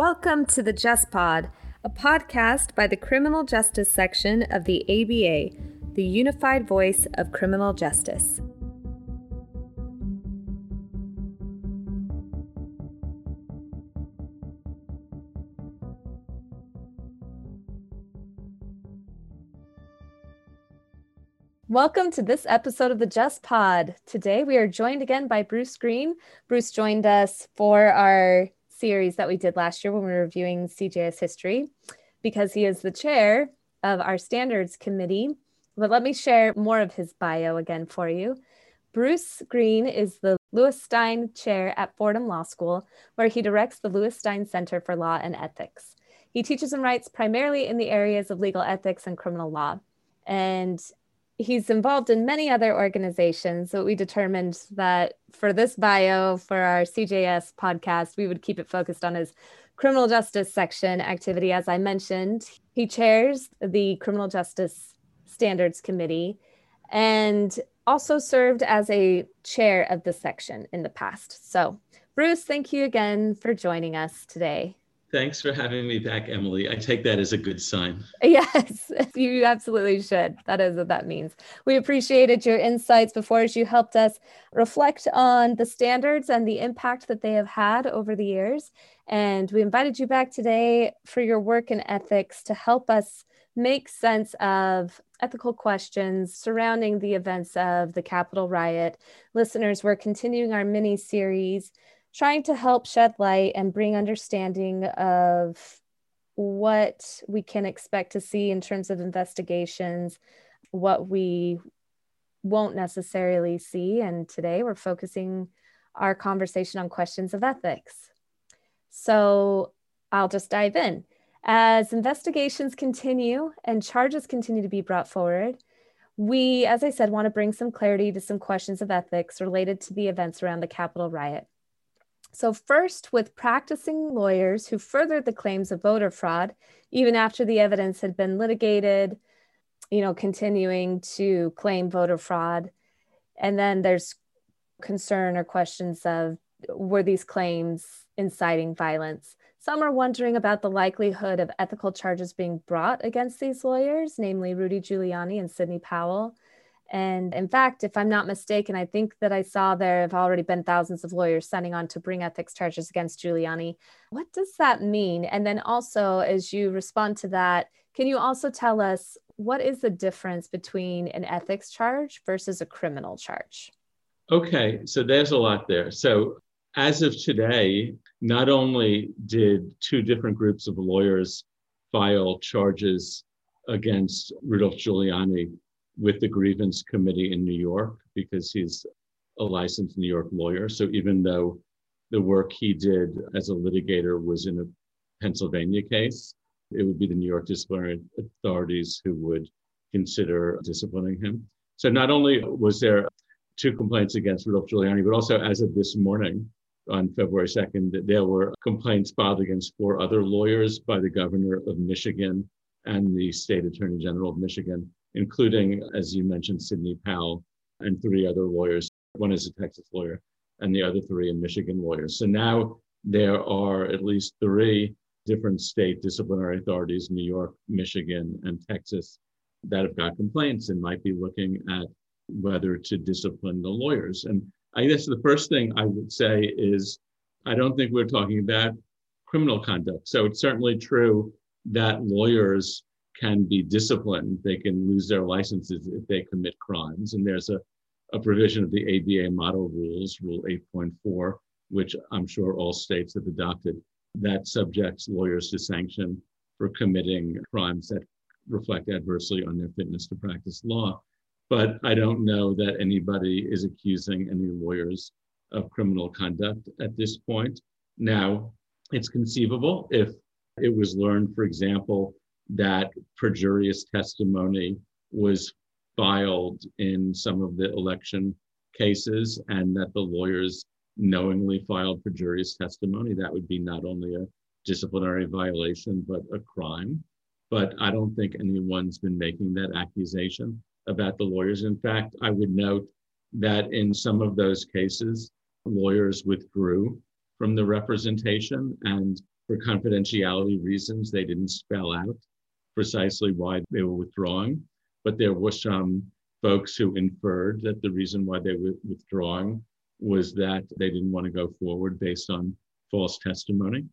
Welcome to the Just Pod, a podcast by the Criminal Justice Section of the ABA, the unified voice of criminal justice. Welcome to this episode of the Just Pod. Today we are joined again by Bruce Green. Bruce joined us for our series that we did last year when we were reviewing CJS history because he is the chair of our standards committee. But let me share more of his bio again for you. Bruce Green is the Louis Stein Chair at Fordham Law School, where he directs the Louis Stein Center for Law and Ethics. He teaches and writes primarily in the areas of legal ethics and criminal law. And he's involved in many other organizations. So we determined that for this bio, for our CJS podcast, we would keep it focused on his criminal justice section activity. As I mentioned, he chairs the Criminal Justice Standards Committee and also served as a chair of the section in the past. So, Bruce, thank you again for joining us today. Thanks for having me back, Emily. I take that as a good sign. Yes, you absolutely should. That is what that means. We appreciated your insights before as you helped us reflect on the standards and the impact that they have had over the years. And we invited you back today for your work in ethics to help us make sense of ethical questions surrounding the events of the Capitol riot. Listeners, we're continuing our mini series trying to help shed light and bring understanding of what we can expect to see in terms of investigations, what we won't necessarily see. And today we're focusing our conversation on questions of ethics. So I'll just dive in. As investigations continue and charges continue to be brought forward, we, as I said, want to bring some clarity to some questions of ethics related to the events around the Capitol riot. So, first, with practicing lawyers who furthered the claims of voter fraud, even after the evidence had been litigated, you know, continuing to claim voter fraud. And then there's concern or questions of were these claims inciting violence? Some are wondering about the likelihood of ethical charges being brought against these lawyers, namely Rudy Giuliani and Sidney Powell. And in fact, if I'm not mistaken, I think that I saw there have already been thousands of lawyers signing on to bring ethics charges against Giuliani. What does that mean? And then also, as you respond to that, can you also tell us what is the difference between an ethics charge versus a criminal charge? Okay, so there's a lot there. So, as of today, not only did two different groups of lawyers file charges against Rudolph Giuliani with the grievance committee in New York because he's a licensed New York lawyer. So even though the work he did as a litigator was in a Pennsylvania case, it would be the New York disciplinary authorities who would consider disciplining him. So not only was there two complaints against Rudolph Giuliani, but also as of this morning, on February 2nd, there were complaints filed against four other lawyers by the governor of Michigan and the state attorney general of Michigan including, as you mentioned, Sidney Powell and three other lawyers. One is a Texas lawyer, and the other three are Michigan lawyers. So now there are at least three different state disciplinary authorities, New York, Michigan, and Texas, that have got complaints and might be looking at whether to discipline the lawyers. And I guess the first thing I would say is I don't think we're talking about criminal conduct. So it's certainly true that lawyers can be disciplined. They can lose their licenses if they commit crimes. And there's a, a provision of the ABA model rules, Rule 8.4, which I'm sure all states have adopted, that subjects lawyers to sanction for committing crimes that reflect adversely on their fitness to practice law. But I don't know that anybody is accusing any lawyers of criminal conduct at this point. Now, it's conceivable if it was learned, for example, that perjurious testimony was filed in some of the election cases and that the lawyers knowingly filed perjurious testimony, that would be not only a disciplinary violation, but a crime. But I don't think anyone's been making that accusation about the lawyers. In fact, I would note that in some of those cases, lawyers withdrew from the representation and for confidentiality reasons, they didn't spell out precisely why they were withdrawing, but there were some folks who inferred that the reason why they were withdrawing was that they didn't want to go forward based on false testimony.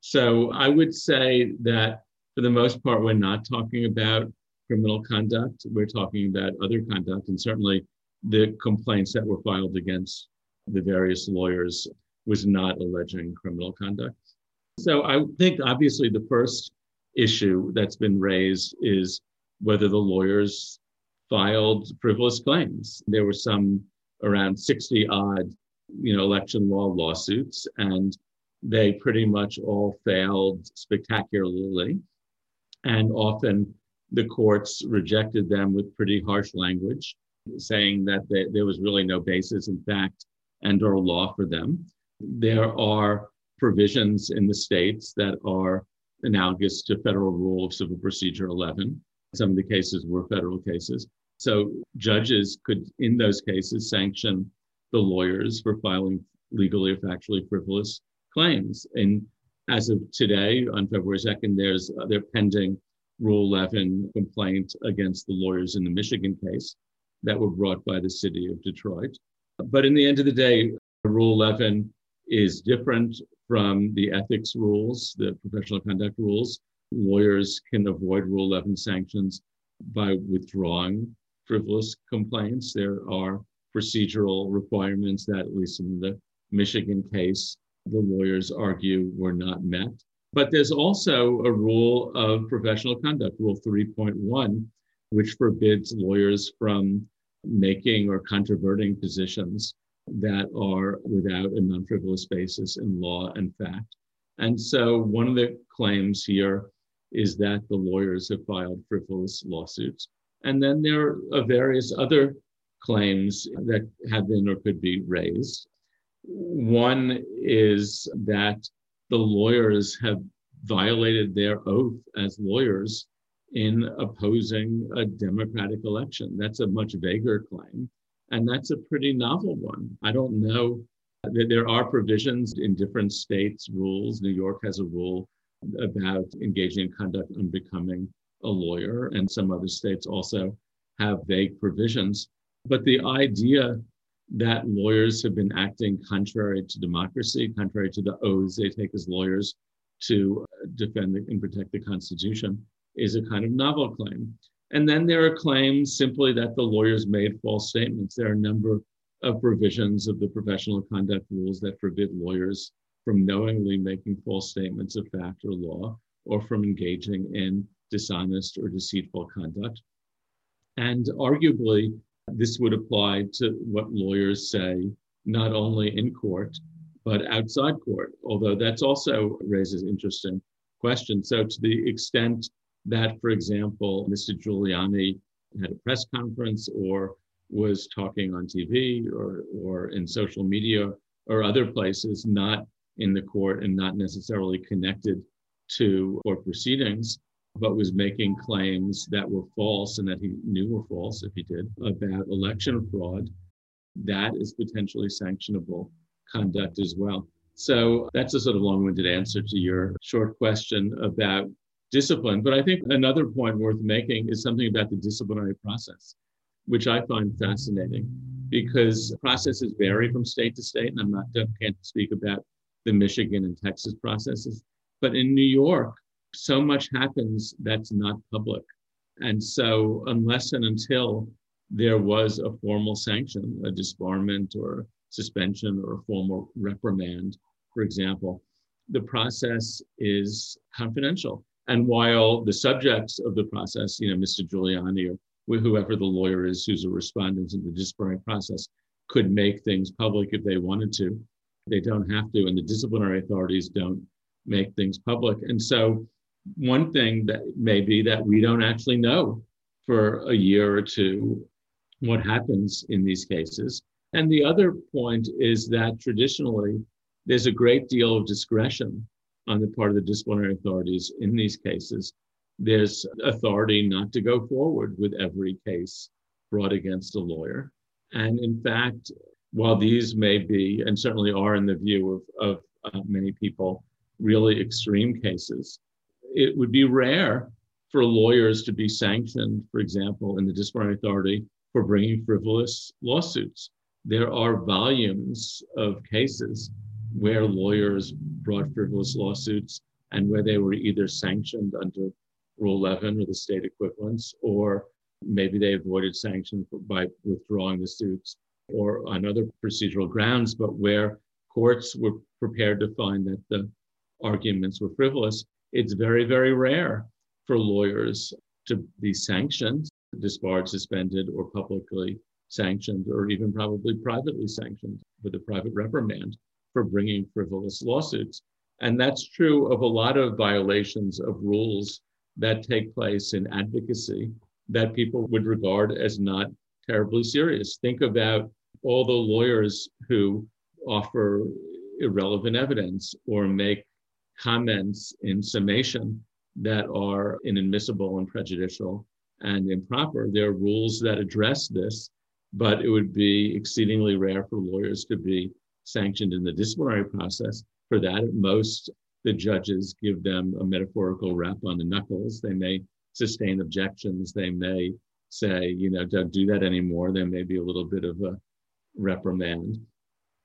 So I would say that for the most part, we're not talking about criminal conduct. We're talking about other conduct, and certainly the complaints that were filed against the various lawyers was not alleging criminal conduct. So I think obviously the first issue that's been raised is whether the lawyers filed frivolous claims. There were some around 60 odd, you know, election law lawsuits, and they pretty much all failed spectacularly. And often the courts rejected them with pretty harsh language, saying that they, there was really no basis in fact and or law for them. There are provisions in the states that are analogous to Federal Rule of Civil Procedure 11. Some of the cases were federal cases. So judges could, in those cases, sanction the lawyers for filing legally or factually frivolous claims. And as of today, on February 2nd, there's uh, pending Rule 11 complaint against the lawyers in the Michigan case that were brought by the city of Detroit. But in the end of the day, Rule 11 is different from the ethics rules, the professional conduct rules. Lawyers can avoid Rule 11 sanctions by withdrawing frivolous complaints. There are procedural requirements that, at least in the Michigan case, the lawyers argue were not met. But there's also a rule of professional conduct, Rule 3.1, which forbids lawyers from making or controverting positions that are without a non frivolous basis in law and fact. And so one of the claims here is that the lawyers have filed frivolous lawsuits. And then there are uh, various other claims that have been or could be raised. One is that the lawyers have violated their oath as lawyers in opposing a democratic election. That's a much vaguer claim. And that's a pretty novel one. I don't know. That there are provisions in different states' rules. New York has a rule about engaging in conduct unbecoming a lawyer, and some other states also have vague provisions. But the idea that lawyers have been acting contrary to democracy, contrary to the oaths they take as lawyers to defend and protect the Constitution, is a kind of novel claim. And then there are claims simply that the lawyers made false statements. There are a number of provisions of the professional conduct rules that forbid lawyers from knowingly making false statements of fact or law or from engaging in dishonest or deceitful conduct. And arguably, this would apply to what lawyers say, not only in court, but outside court, although that's also raises interesting questions. So, to the extent that, for example, Mr. Giuliani had a press conference or was talking on TV or, or in social media or other places, not in the court and not necessarily connected to court proceedings, but was making claims that were false and that he knew were false if he did about election fraud, that is potentially sanctionable conduct as well. So that's a sort of long winded answer to your short question about discipline. But I think another point worth making is something about the disciplinary process, which I find fascinating because processes vary from state to state. And I'm not, can't speak about the Michigan and Texas processes. But in New York, so much happens that's not public. And so, unless and until there was a formal sanction, a disbarment or suspension or a formal reprimand, for example, the process is confidential. And while the subjects of the process, you know, Mr. Giuliani or whoever the lawyer is who's a respondent in the disciplinary process, could make things public if they wanted to, they don't have to, and the disciplinary authorities don't make things public. And so, one thing that may be that we don't actually know for a year or two what happens in these cases. And the other point is that traditionally, there's a great deal of discretion on the part of the disciplinary authorities in these cases. There's authority not to go forward with every case brought against a lawyer. And in fact, while these may be, and certainly are in the view of, of uh, many people, really extreme cases. It would be rare for lawyers to be sanctioned, for example, in the disciplinary authority for bringing frivolous lawsuits. There are volumes of cases where lawyers brought frivolous lawsuits and where they were either sanctioned under Rule 11 or the state equivalents, or maybe they avoided sanction by withdrawing the suits or on other procedural grounds, but where courts were prepared to find that the arguments were frivolous, it's very, very rare for lawyers to be sanctioned, disbarred, suspended, or publicly sanctioned, or even probably privately sanctioned with a private reprimand for bringing frivolous lawsuits. And that's true of a lot of violations of rules that take place in advocacy that people would regard as not terribly serious. Think about all the lawyers who offer irrelevant evidence or make comments in summation that are inadmissible and prejudicial and improper. There are rules that address this, but it would be exceedingly rare for lawyers to be sanctioned in the disciplinary process. For that, at most, the judges give them a metaphorical rap on the knuckles. They may sustain objections. They may say, you know, don't do that anymore. There may be a little bit of a reprimand.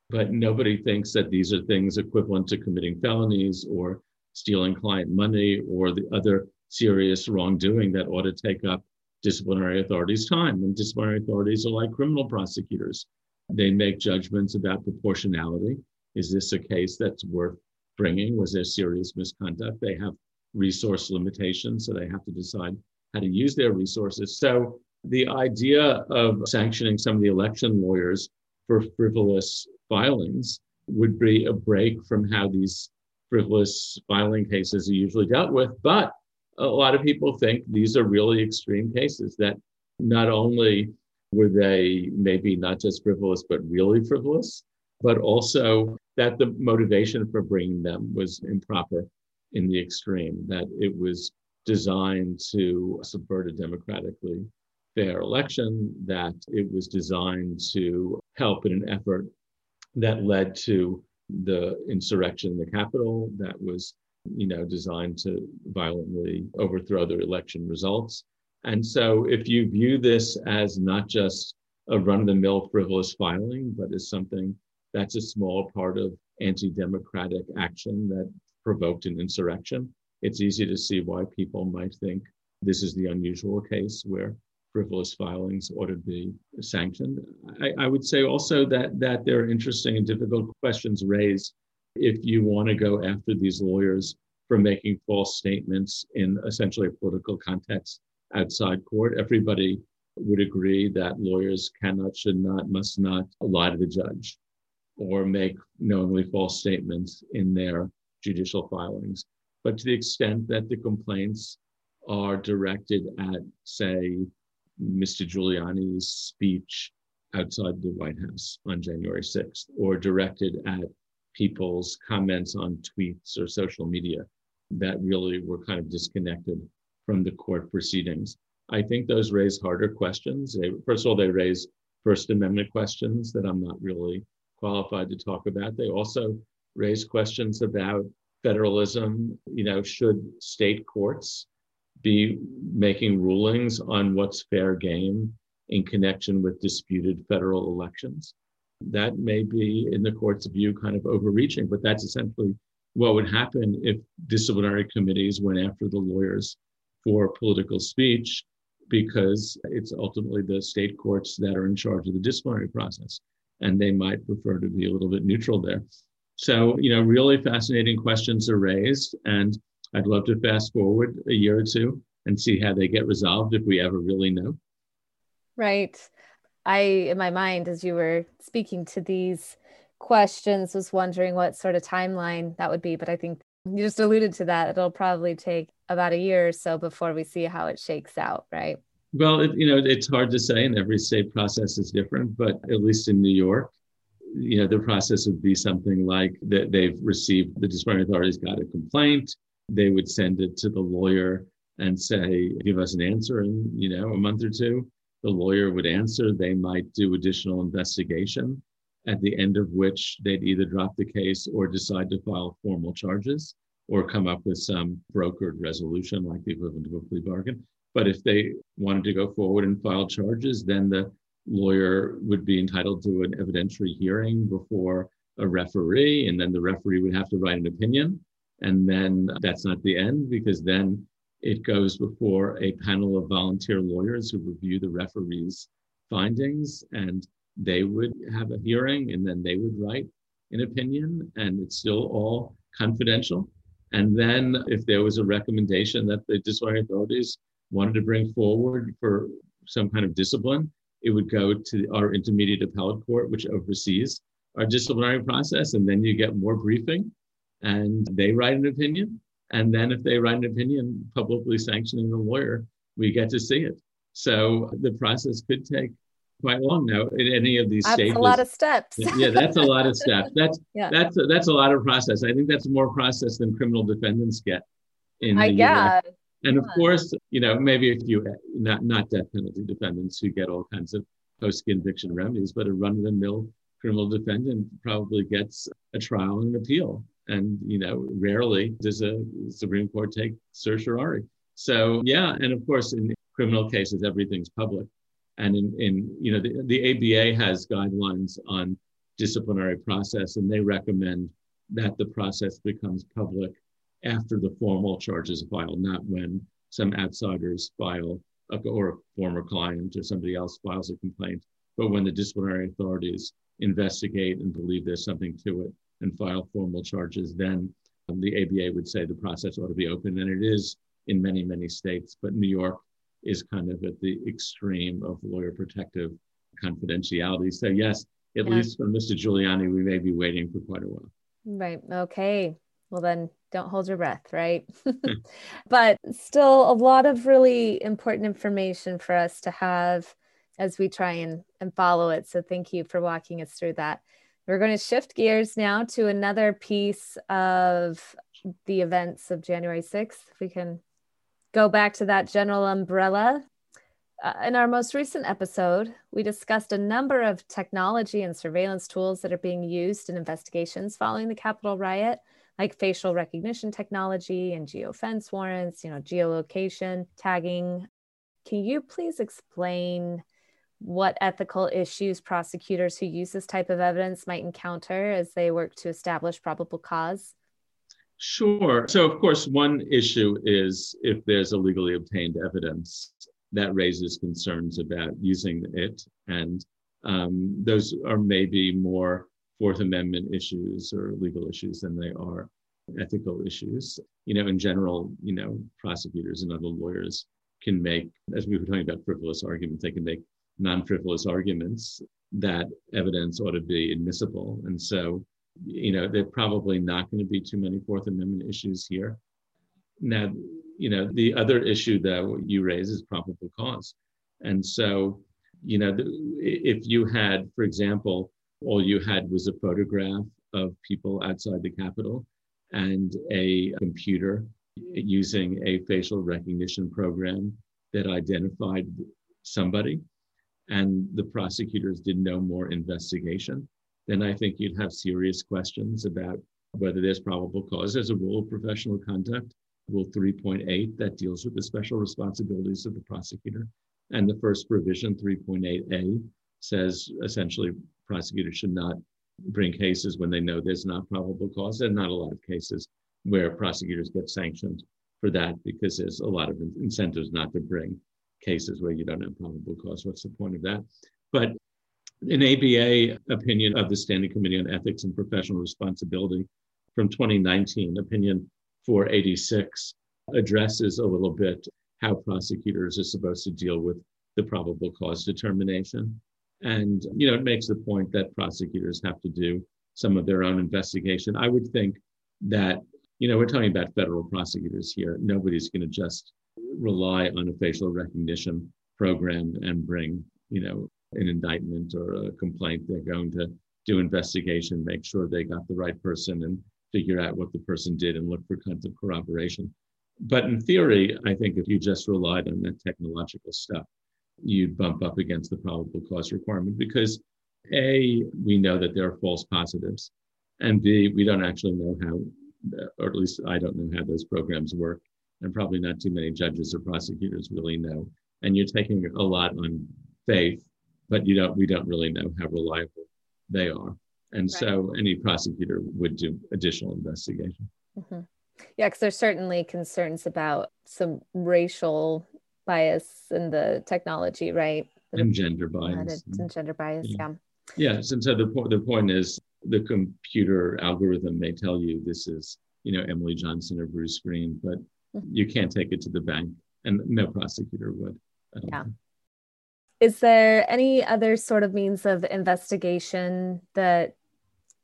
But nobody thinks that these are things equivalent to committing felonies or stealing client money or the other serious wrongdoing that ought to take up disciplinary authorities' time. And disciplinary authorities are like criminal prosecutors. They make judgments about proportionality. Is this a case that's worth bringing? Was there serious misconduct? They have resource limitations, so they have to decide how to use their resources. So the idea of sanctioning some of the election lawyers for frivolous filings would be a break from how these frivolous filing cases are usually dealt with. But a lot of people think these are really extreme cases that not only were they maybe not just frivolous, but really frivolous, but also that the motivation for bringing them was improper in the extreme, that it was designed to subvert a democratically fair election, that it was designed to help in an effort that led to the insurrection in the Capitol, that was you know, designed to violently overthrow the election results. And so, if you view this as not just a run of the mill frivolous filing, but as something that's a small part of anti democratic action that provoked an insurrection. It's easy to see why people might think this is the unusual case where frivolous filings ought to be sanctioned. I, I would say also that, that there are interesting and difficult questions raised if you want to go after these lawyers for making false statements in essentially a political context outside court. Everybody would agree that lawyers cannot, should not, must not lie to the judge or make knowingly false statements in their judicial filings. But to the extent that the complaints are directed at, say, Mr. Giuliani's speech outside the White House on January 6th, or directed at people's comments on tweets or social media that really were kind of disconnected from the court proceedings. I think those raise harder questions. First of all, they raise First Amendment questions that I'm not really qualified to talk about. They also raise questions about federalism. You know, should state courts be making rulings on what's fair game in connection with disputed federal elections? That may be, in the court's view, kind of overreaching, but that's essentially what would happen if disciplinary committees went after the lawyers for political speech because it's ultimately the state courts that are in charge of the disciplinary process and they might prefer to be a little bit neutral there. So, you know, really fascinating questions are raised, and I'd love to fast forward a year or two and see how they get resolved if we ever really know. Right. I, in my mind, as you were speaking to these questions, was wondering what sort of timeline that would be. But I think you just alluded to that. It'll probably take about a year or so before we see how it shakes out, right? Well, it, you know, it's hard to say, and every state process is different. But at least in New York, you know, the process would be something like that they've received the disciplinary authorities got a complaint. They would send it to the lawyer and say, give us an answer in, you know, a month or two. The lawyer would answer. They might do additional investigation, at the end of which they'd either drop the case or decide to file formal charges. or come up with some brokered resolution like the equivalent of a plea bargain. But if they wanted to go forward and file charges, then the lawyer would be entitled to an evidentiary hearing before a referee, and then the referee would have to write an opinion. And then that's not the end because then it goes before a panel of volunteer lawyers who review the referee's findings and they would have a hearing and then they would write an opinion and it's still all confidential. And then if there was a recommendation that the disciplinary authorities wanted to bring forward for some kind of discipline, it would go to our intermediate appellate court, which oversees our disciplinary process. And then you get more briefing and they write an opinion. And then if they write an opinion publicly sanctioning the lawyer, we get to see it. So the process could take quite long now in any of these that's stages. a lot of steps. yeah, that's a lot of steps. That's yeah. that's a, that's a lot of process. I think that's more process than criminal defendants get in I the guess. US. And of course, you know, maybe if you not not death penalty defendants who get all kinds of post conviction remedies, but a run of the mill criminal defendant probably gets a trial and an appeal. And you know, rarely does a Supreme Court take certiorari. So yeah, and of course, in criminal cases, everything's public. And in, in you know, the, the ABA has guidelines on disciplinary process, and they recommend that the process becomes public after the formal charges are filed, not when some outsiders file a, uh, or a former client or somebody else files a complaint, but when the disciplinary authorities investigate and believe there's something to it and file formal charges, then the ABA would say the process ought to be open, and it is in many, many states. But New York is kind of at the extreme of lawyer protective confidentiality. So, yes, at yeah. least for Mr. Giuliani, we may be waiting for quite a while. Right. Okay. Well, then don't hold your breath, right? but still, a lot of really important information for us to have as we try and, and follow it. So, thank you for walking us through that. We're going to shift gears now to another piece of the events of January 6th. If we can go back to that general umbrella. Uh, in our most recent episode, we discussed a number of technology and surveillance tools that are being used in investigations following the Capitol riot, like facial recognition technology and geofence warrants, you know, geolocation, tagging. Can you please explain what ethical issues prosecutors who use this type of evidence might encounter as they work to establish probable cause? Sure. So, of course, one issue is if there's illegally obtained evidence that raises concerns about using it. And um, those are maybe more Fourth Amendment issues or legal issues than they are ethical issues. You know, in general, you know, prosecutors and other lawyers can make, as we were talking about frivolous arguments, they can make non frivolous arguments that evidence ought to be admissible. And so you know, there are probably not going to be too many Fourth Amendment issues here. Now, you know, the other issue that you raise is probable cause. And so, you know, if you had, for example, all you had was a photograph of people outside the Capitol and a computer using a facial recognition program that identified somebody, and the prosecutors did no more investigation, then I think you'd have serious questions about whether there's probable cause. There's a rule of professional conduct, Rule 3.8, that deals with the special responsibilities of the prosecutor. And the first provision, 3.8a, says essentially prosecutors should not bring cases when they know there's not probable cause. There are not a lot of cases where prosecutors get sanctioned for that because there's a lot of incentives not to bring cases where you don't have probable cause. What's the point of that? But an ABA opinion of the Standing Committee on Ethics and Professional Responsibility from 2019, opinion 486, addresses a little bit how prosecutors are supposed to deal with the probable cause determination. And, you know, it makes the point that prosecutors have to do some of their own investigation. I would think that, you know, we're talking about federal prosecutors here. Nobody's going to just rely on a facial recognition program and bring, you know, an indictment or a complaint, they're going to do investigation, make sure they got the right person and figure out what the person did and look for kinds of corroboration. But in theory, I think if you just relied on that technological stuff, you'd bump up against the probable cause requirement because A, we know that there are false positives, and B, we don't actually know how or at least I don't know how those programs work, and probably not too many judges or prosecutors really know. And you're taking a lot on faith, but you don't. We don't really know how reliable they are, and right. so any prosecutor would do additional investigation. Mm-hmm. Yeah, because there's certainly concerns about some racial bias in the technology, right? And gender bias. And gender bias, yeah. yeah. Yes, and so the point the point is the computer algorithm may tell you this is you know Emily Johnson or Bruce Green, but mm-hmm. you can't take it to the bank, and no prosecutor would. Yeah. Think. Is there any other sort of means of investigation that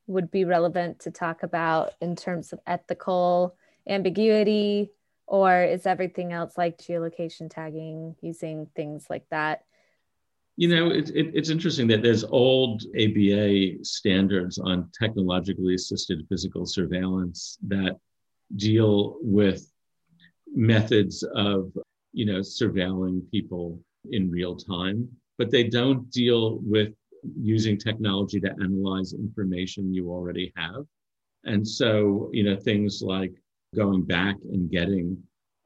would be relevant to talk about in terms of ethical ambiguity? Or is everything else like geolocation tagging using things like that? You know it, it, it's interesting that there's old aba standards on technologically assisted physical surveillance that deal with methods of you know surveilling people in real time but they don't deal with using technology to analyze information you already have. And so you know things like going back and getting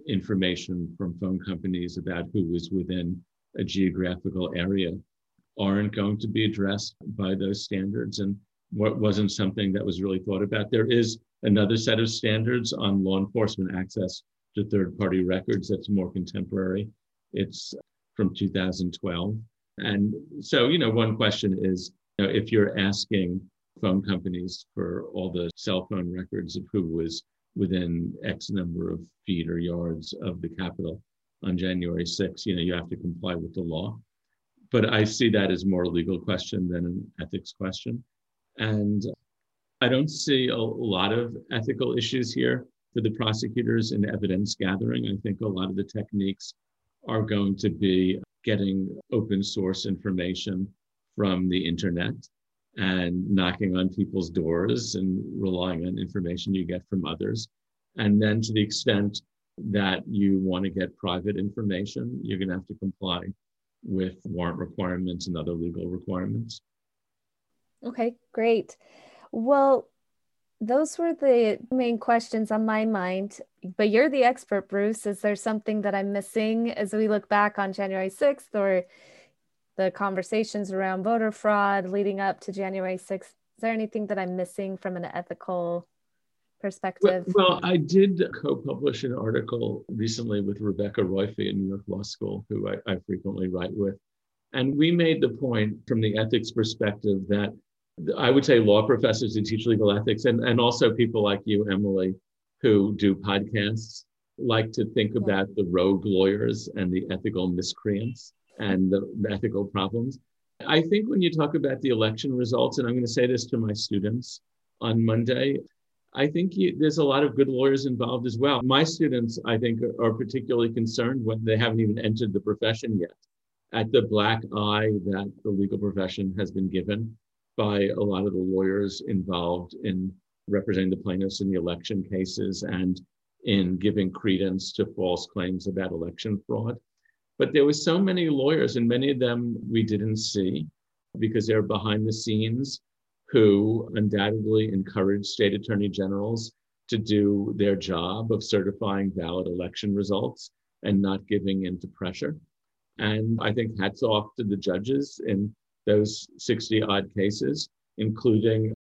information from phone companies about who is within a geographical area aren't going to be addressed by those standards. And what wasn't something that was really thought about there is another set of standards on law enforcement access to third party records that's more contemporary. It's from 2012 and so you know one question is you know, if you're asking phone companies for all the cell phone records of who was within X number of feet or yards of the Capitol on January 6th, you know, you have to comply with the law. But I see that as more a legal question than an ethics question. And I don't see a lot of ethical issues here for the prosecutors in evidence gathering. I think a lot of the techniques are going to be getting open source information from the internet and knocking on people's doors and relying on information you get from others. And then to the extent that you want to get private information, you're going to have to comply with warrant requirements and other legal requirements. Okay, great. Well, those were the main questions on my mind. But you're the expert, Bruce. Is there something that I'm missing as we look back on January 6th or the conversations around voter fraud leading up to January 6th. Is there anything that I'm missing from an ethical perspective? Well, well I did co publish an article recently with Rebecca Roiphe at New York Law School, who I, I frequently write with. And we made the point from the ethics perspective that I would say law professors who teach legal ethics and, and also people like you, Emily, who do podcasts, like to think about the rogue lawyers and the ethical miscreants and the, the ethical problems. I think when you talk about the election results, and I'm going to say this to my students on Monday, I think you, there's a lot of good lawyers involved as well. My students, I think, are, are particularly concerned when they haven't even entered the profession yet at the black eye that the legal profession has been given by a lot of the lawyers involved in representing the plaintiffs in the election cases and in giving credence to false claims about election fraud. But there were so many lawyers, and many of them we didn't see because they're behind the scenes who undoubtedly encouraged state attorney generals to do their job of certifying valid election results and not giving in to pressure. And I think hats off to the judges in those 60 odd cases, including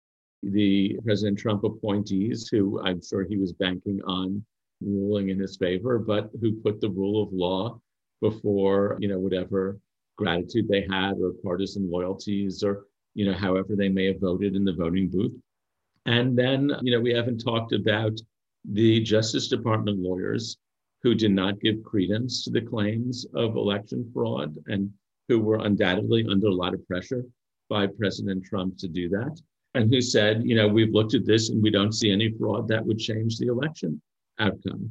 the President Trump appointees, who I'm sure he was banking on ruling in his favor, but who put the rule of law before, you know, whatever gratitude they had or partisan loyalties or, you know, however they may have voted in the voting booth. And then, you know, we haven't talked about the Justice Department lawyers who did not give credence to the claims of election fraud and who were undoubtedly under a lot of pressure by President Trump to do that, and who said, you know, we've looked at this and we don't see any fraud that would change the election outcome,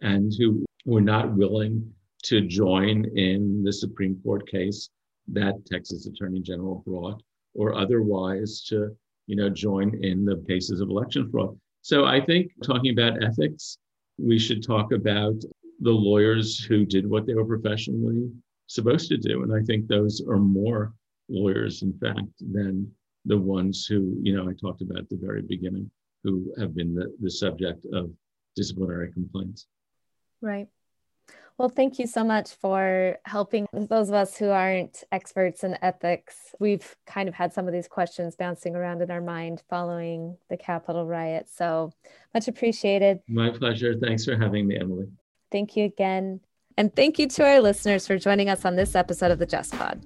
and who were not willing to join in the Supreme Court case that Texas Attorney General brought, or otherwise to you know join in the cases of election fraud. So I think talking about ethics, we should talk about the lawyers who did what they were professionally supposed to do, and I think those are more lawyers, in fact, than the ones who you know I talked about at the very beginning who have been the, the subject of disciplinary complaints. Right. Well, thank you so much for helping those of us who aren't experts in ethics. We've kind of had some of these questions bouncing around in our mind following the Capitol riot. So much appreciated. My pleasure. Thanks for having me, Emily. Thank you again. And thank you to our listeners for joining us on this episode of the Just Pod.